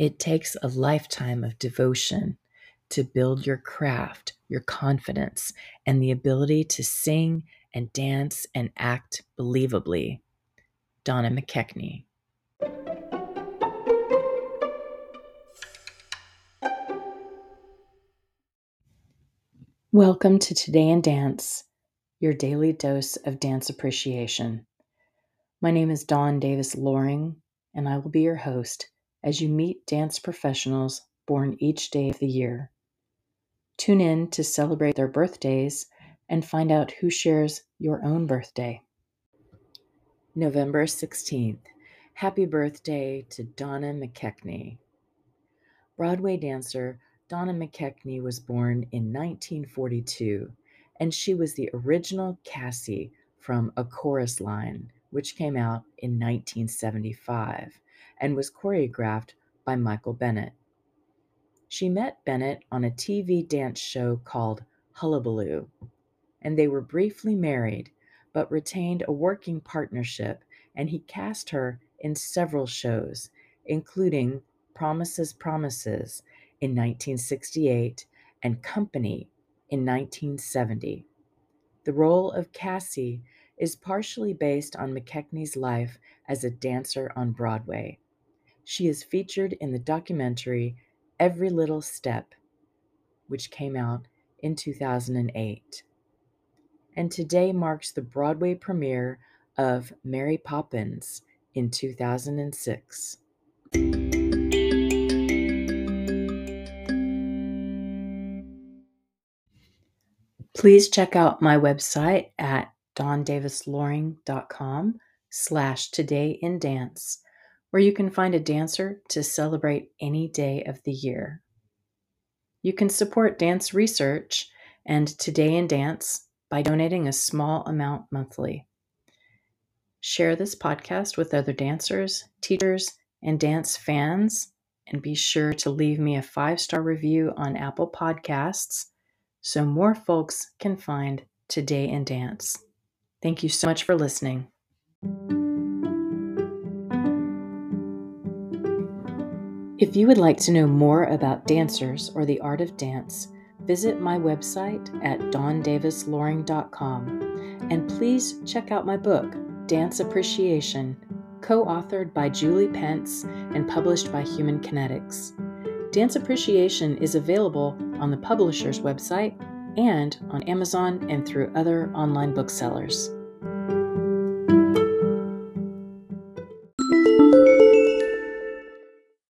It takes a lifetime of devotion to build your craft, your confidence, and the ability to sing and dance and act believably. Donna McKechnie. Welcome to Today in Dance, your daily dose of dance appreciation. My name is Dawn Davis Loring, and I will be your host as you meet dance professionals born each day of the year. Tune in to celebrate their birthdays and find out who shares your own birthday. November 16th. Happy birthday to Donna McKechnie. Broadway dancer Donna McKechnie was born in 1942, and she was the original Cassie from A Chorus Line, which came out in 1975 and was choreographed by Michael Bennett. She met Bennett on a TV dance show called Hullabaloo, and they were briefly married, but retained a working partnership, and he cast her in several shows, including Promises, Promises in 1968 and Company in 1970. The role of Cassie is partially based on McKechnie's life as a dancer on Broadway. She is featured in the documentary Every Little Step, which came out in 2008. And today marks the Broadway premiere of Mary Poppins in 2006. Please check out my website at dawndavisloring.com slash today in dance, where you can find a dancer to celebrate any day of the year. You can support dance research and Today in Dance by donating a small amount monthly. Share this podcast with other dancers, teachers, and dance fans, and be sure to leave me a five star review on Apple Podcasts so more folks can find Today in Dance. Thank you so much for listening. If you would like to know more about dancers or the art of dance, visit my website at dawndavisloring.com and please check out my book, Dance Appreciation, co authored by Julie Pence and published by Human Kinetics. Dance Appreciation is available on the publisher's website and on Amazon and through other online booksellers.